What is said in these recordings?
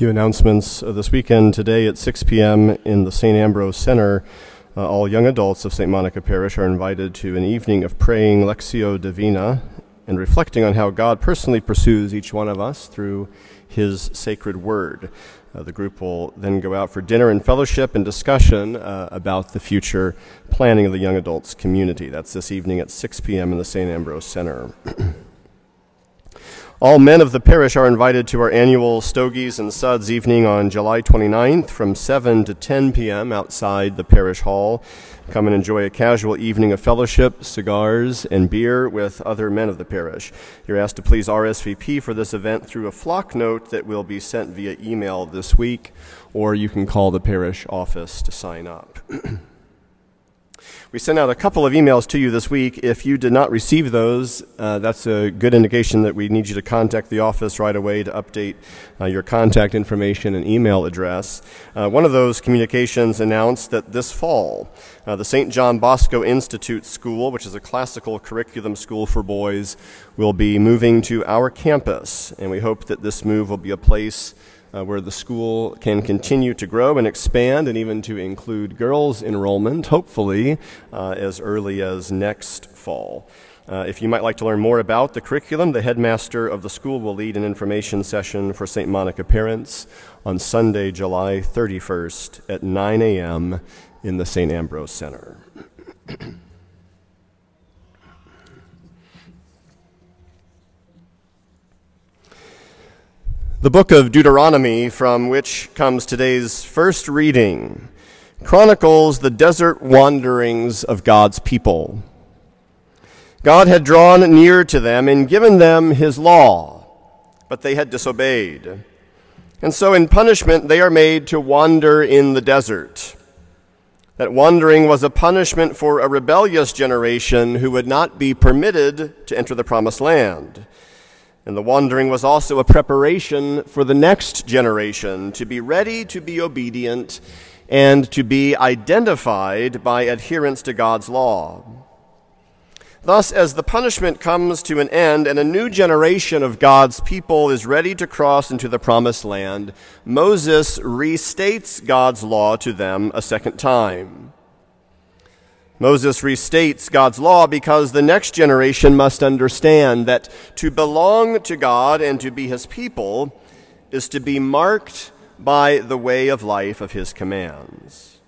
few announcements uh, this weekend. Today at 6 p.m. in the St. Ambrose Center, uh, all young adults of St. Monica Parish are invited to an evening of praying Lectio Divina and reflecting on how God personally pursues each one of us through His sacred word. Uh, the group will then go out for dinner and fellowship and discussion uh, about the future planning of the young adults community. That's this evening at 6 p.m. in the St. Ambrose Center. All men of the parish are invited to our annual Stogies and Suds evening on July 29th from 7 to 10 p.m. outside the parish hall. Come and enjoy a casual evening of fellowship, cigars, and beer with other men of the parish. You're asked to please RSVP for this event through a Flocknote that will be sent via email this week, or you can call the parish office to sign up. We sent out a couple of emails to you this week. If you did not receive those, uh, that's a good indication that we need you to contact the office right away to update uh, your contact information and email address. Uh, one of those communications announced that this fall, uh, the St. John Bosco Institute School, which is a classical curriculum school for boys, will be moving to our campus, and we hope that this move will be a place uh, where the school can continue to grow and expand and even to include girls' enrollment, hopefully, uh, as early as next fall. Uh, if you might like to learn more about the curriculum, the headmaster of the school will lead an information session for St. Monica parents on Sunday, July 31st at 9 a.m. in the St. Ambrose Center. The book of Deuteronomy, from which comes today's first reading, chronicles the desert wanderings of God's people. God had drawn near to them and given them his law, but they had disobeyed. And so, in punishment, they are made to wander in the desert. That wandering was a punishment for a rebellious generation who would not be permitted to enter the promised land. And the wandering was also a preparation for the next generation to be ready to be obedient and to be identified by adherence to God's law. Thus, as the punishment comes to an end and a new generation of God's people is ready to cross into the promised land, Moses restates God's law to them a second time. Moses restates God's law because the next generation must understand that to belong to God and to be his people is to be marked by the way of life of his commands.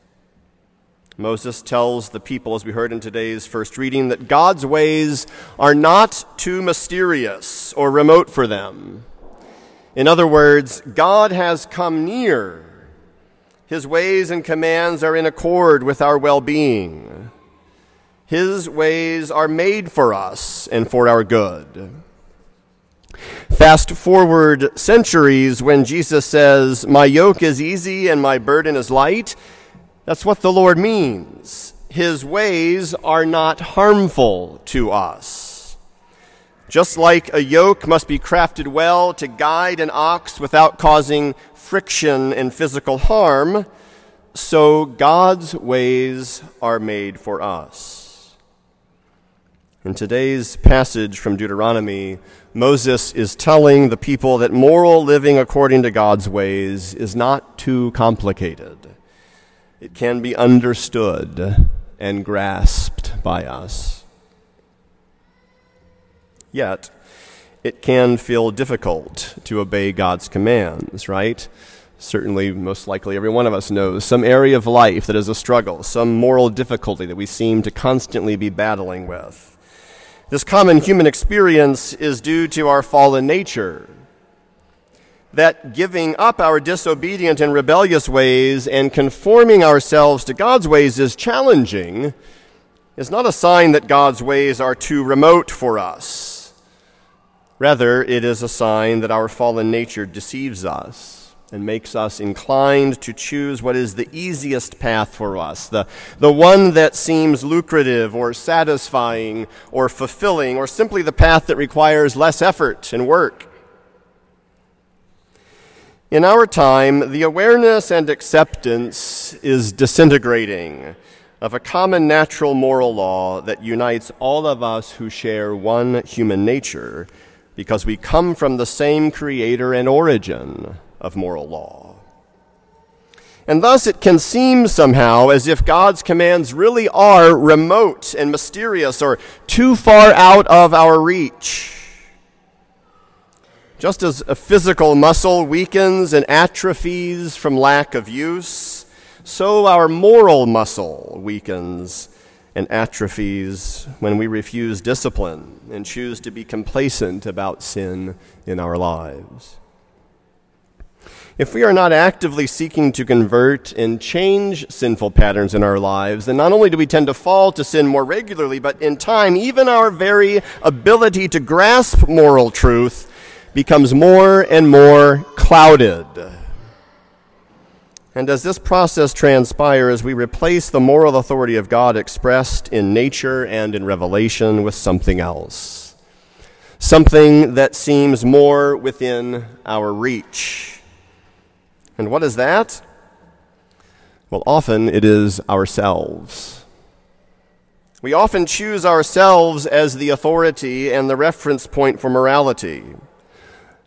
Moses tells the people, as we heard in today's first reading, that God's ways are not too mysterious or remote for them. In other words, God has come near. His ways and commands are in accord with our well being. His ways are made for us and for our good. Fast forward centuries when Jesus says, My yoke is easy and my burden is light. That's what the Lord means. His ways are not harmful to us. Just like a yoke must be crafted well to guide an ox without causing friction and physical harm, so God's ways are made for us. In today's passage from Deuteronomy, Moses is telling the people that moral living according to God's ways is not too complicated. It can be understood and grasped by us. Yet, it can feel difficult to obey God's commands, right? Certainly, most likely, every one of us knows some area of life that is a struggle, some moral difficulty that we seem to constantly be battling with. This common human experience is due to our fallen nature. That giving up our disobedient and rebellious ways and conforming ourselves to God's ways is challenging is not a sign that God's ways are too remote for us. Rather, it is a sign that our fallen nature deceives us and makes us inclined to choose what is the easiest path for us, the, the one that seems lucrative or satisfying or fulfilling, or simply the path that requires less effort and work. In our time, the awareness and acceptance is disintegrating of a common natural moral law that unites all of us who share one human nature because we come from the same creator and origin of moral law. And thus it can seem somehow as if God's commands really are remote and mysterious or too far out of our reach. Just as a physical muscle weakens and atrophies from lack of use, so our moral muscle weakens and atrophies when we refuse discipline and choose to be complacent about sin in our lives. If we are not actively seeking to convert and change sinful patterns in our lives, then not only do we tend to fall to sin more regularly, but in time, even our very ability to grasp moral truth becomes more and more clouded. And as this process transpires, we replace the moral authority of God expressed in nature and in revelation with something else. Something that seems more within our reach. And what is that? Well, often it is ourselves. We often choose ourselves as the authority and the reference point for morality.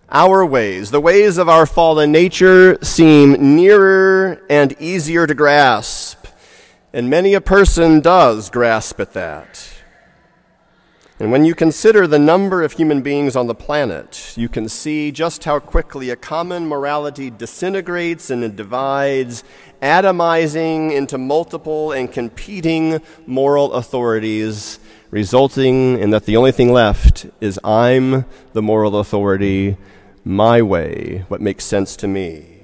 Our ways, the ways of our fallen nature, seem nearer and easier to grasp. And many a person does grasp at that. And when you consider the number of human beings on the planet, you can see just how quickly a common morality disintegrates and divides, atomizing into multiple and competing moral authorities, resulting in that the only thing left is I'm the moral authority my way, what makes sense to me.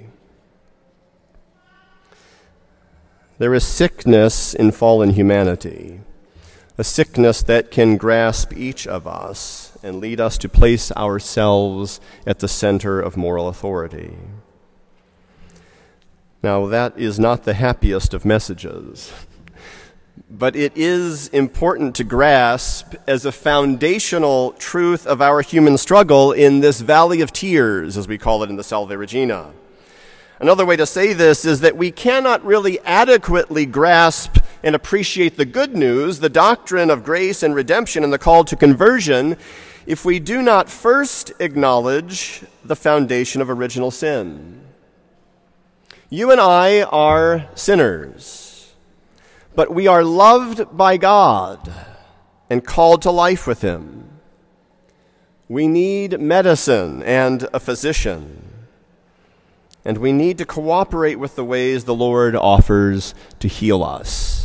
There is sickness in fallen humanity, a sickness that can grasp each of us and lead us to place ourselves at the center of moral authority. Now, that is not the happiest of messages but it is important to grasp as a foundational truth of our human struggle in this valley of tears, as we call it in the Salve Regina. Another way to say this is that we cannot really adequately grasp and appreciate the good news, the doctrine of grace and redemption, and the call to conversion, if we do not first acknowledge the foundation of original sin. You and I are sinners but we are loved by God and called to life with Him. We need medicine and a physician. And we need to cooperate with the ways the Lord offers to heal us.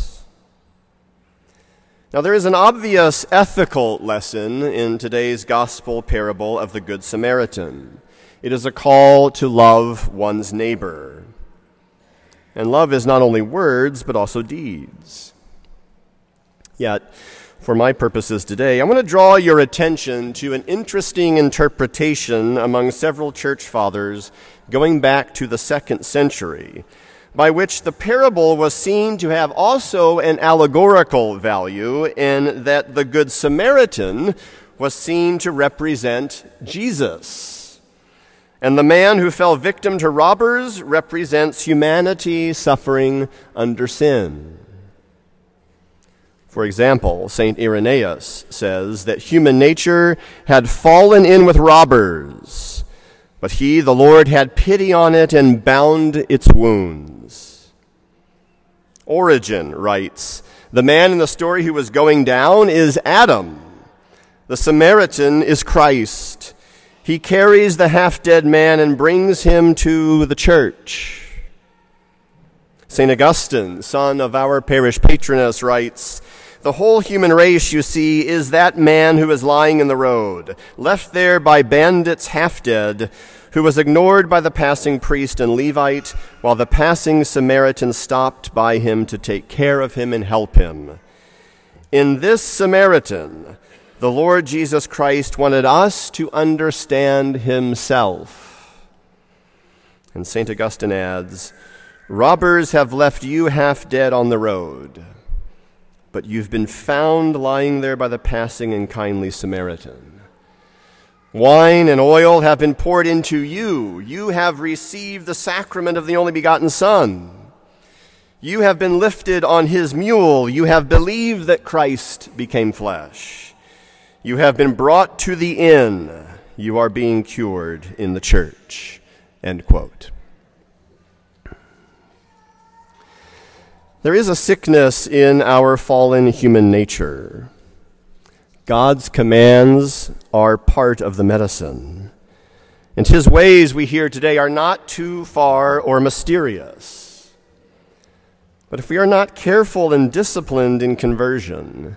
Now, there is an obvious ethical lesson in today's gospel parable of the Good Samaritan. It is a call to love one's neighbor. And love is not only words, but also deeds. Yet, for my purposes today, I want to draw your attention to an interesting interpretation among several church fathers going back to the second century, by which the parable was seen to have also an allegorical value in that the Good Samaritan was seen to represent Jesus. And the man who fell victim to robbers represents humanity suffering under sin. For example, St. Irenaeus says that human nature had fallen in with robbers, but he, the Lord, had pity on it and bound its wounds. Origen writes The man in the story who was going down is Adam, the Samaritan is Christ. He carries the half dead man and brings him to the church. St. Augustine, son of our parish patroness, writes The whole human race, you see, is that man who is lying in the road, left there by bandits half dead, who was ignored by the passing priest and Levite, while the passing Samaritan stopped by him to take care of him and help him. In this Samaritan, the Lord Jesus Christ wanted us to understand himself. And St. Augustine adds Robbers have left you half dead on the road, but you've been found lying there by the passing and kindly Samaritan. Wine and oil have been poured into you. You have received the sacrament of the only begotten Son. You have been lifted on his mule. You have believed that Christ became flesh. You have been brought to the inn. You are being cured in the church. End quote. There is a sickness in our fallen human nature. God's commands are part of the medicine. And his ways we hear today are not too far or mysterious. But if we are not careful and disciplined in conversion,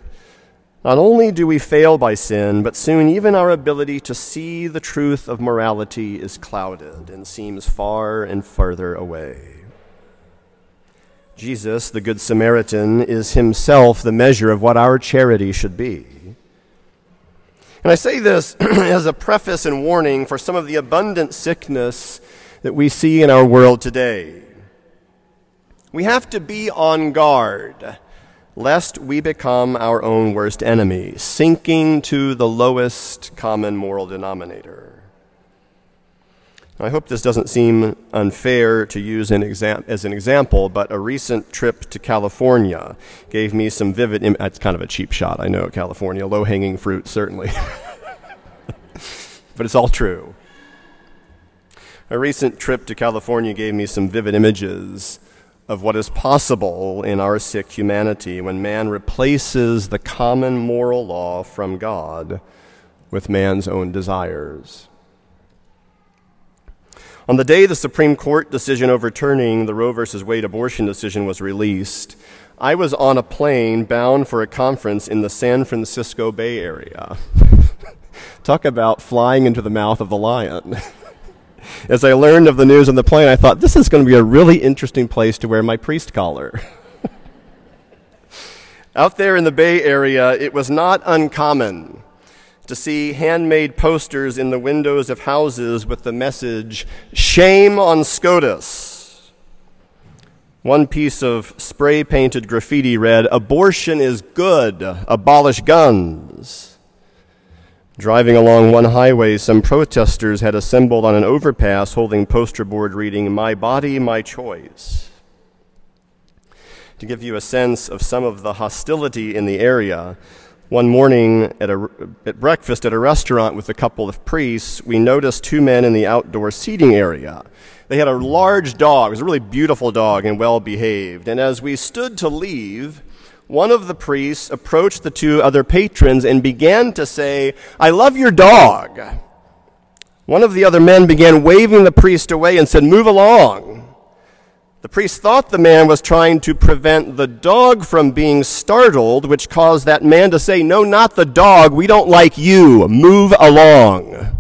not only do we fail by sin, but soon even our ability to see the truth of morality is clouded and seems far and farther away. Jesus, the Good Samaritan, is himself the measure of what our charity should be. And I say this as a preface and warning for some of the abundant sickness that we see in our world today. We have to be on guard lest we become our own worst enemy, sinking to the lowest common moral denominator. I hope this doesn't seem unfair to use an exam- as an example, but a recent trip to California gave me some vivid. Im- that's kind of a cheap shot, I know, California. Low hanging fruit, certainly. but it's all true. A recent trip to California gave me some vivid images of what is possible in our sick humanity when man replaces the common moral law from God with man's own desires. On the day the Supreme Court decision overturning the Roe v. Wade abortion decision was released, I was on a plane bound for a conference in the San Francisco Bay Area. Talk about flying into the mouth of the lion. As I learned of the news on the plane, I thought, this is going to be a really interesting place to wear my priest collar. Out there in the Bay Area, it was not uncommon to see handmade posters in the windows of houses with the message, Shame on SCOTUS. One piece of spray painted graffiti read, Abortion is good, abolish guns. Driving along one highway, some protesters had assembled on an overpass holding poster board reading, My Body, My Choice. To give you a sense of some of the hostility in the area, one morning at, a, at breakfast at a restaurant with a couple of priests, we noticed two men in the outdoor seating area. They had a large dog. It was a really beautiful dog and well behaved. And as we stood to leave, one of the priests approached the two other patrons and began to say, I love your dog. One of the other men began waving the priest away and said, Move along. The priest thought the man was trying to prevent the dog from being startled, which caused that man to say, No, not the dog. We don't like you. Move along.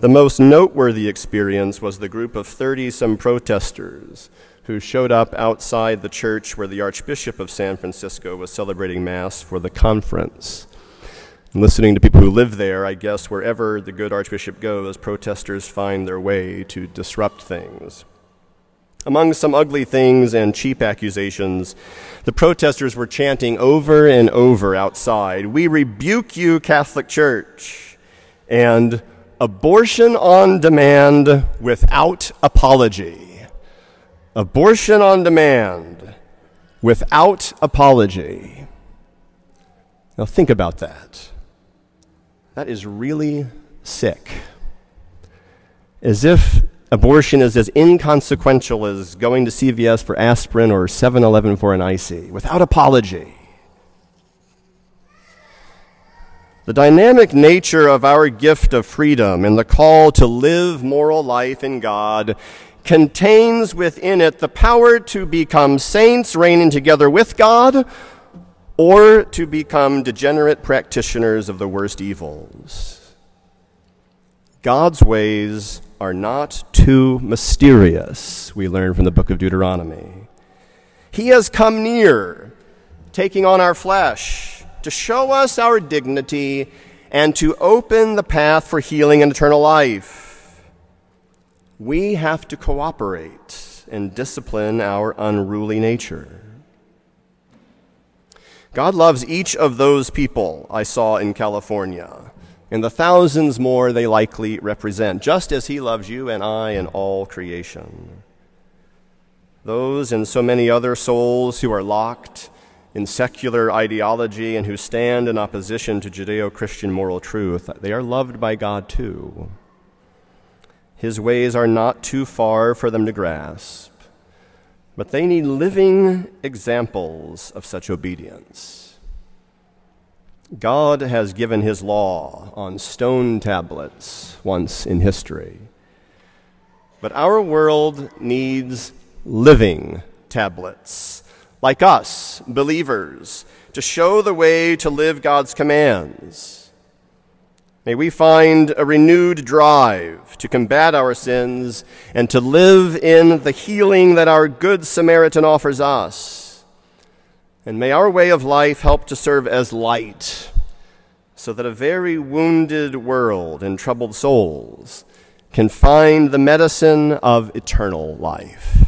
The most noteworthy experience was the group of 30 some protesters who showed up outside the church where the Archbishop of San Francisco was celebrating Mass for the conference listening to people who live there, I guess wherever the good Archbishop goes, protesters find their way to disrupt things. Among some ugly things and cheap accusations, the protesters were chanting over and over outside We rebuke you, Catholic Church, and abortion on demand without apology. Abortion on demand without apology. Now, think about that. That is really sick. As if abortion is as inconsequential as going to CVS for aspirin or 7 Eleven for an icy, without apology. The dynamic nature of our gift of freedom and the call to live moral life in God contains within it the power to become saints reigning together with God or to become degenerate practitioners of the worst evils. God's ways are not too mysterious, we learn from the book of Deuteronomy. He has come near, taking on our flesh, to show us our dignity and to open the path for healing and eternal life. We have to cooperate and discipline our unruly nature. God loves each of those people I saw in California and the thousands more they likely represent, just as He loves you and I and all creation. Those and so many other souls who are locked in secular ideology and who stand in opposition to Judeo Christian moral truth, they are loved by God too. His ways are not too far for them to grasp, but they need living examples of such obedience. God has given His law on stone tablets once in history, but our world needs living tablets, like us, believers, to show the way to live God's commands. May we find a renewed drive to combat our sins and to live in the healing that our Good Samaritan offers us. And may our way of life help to serve as light so that a very wounded world and troubled souls can find the medicine of eternal life.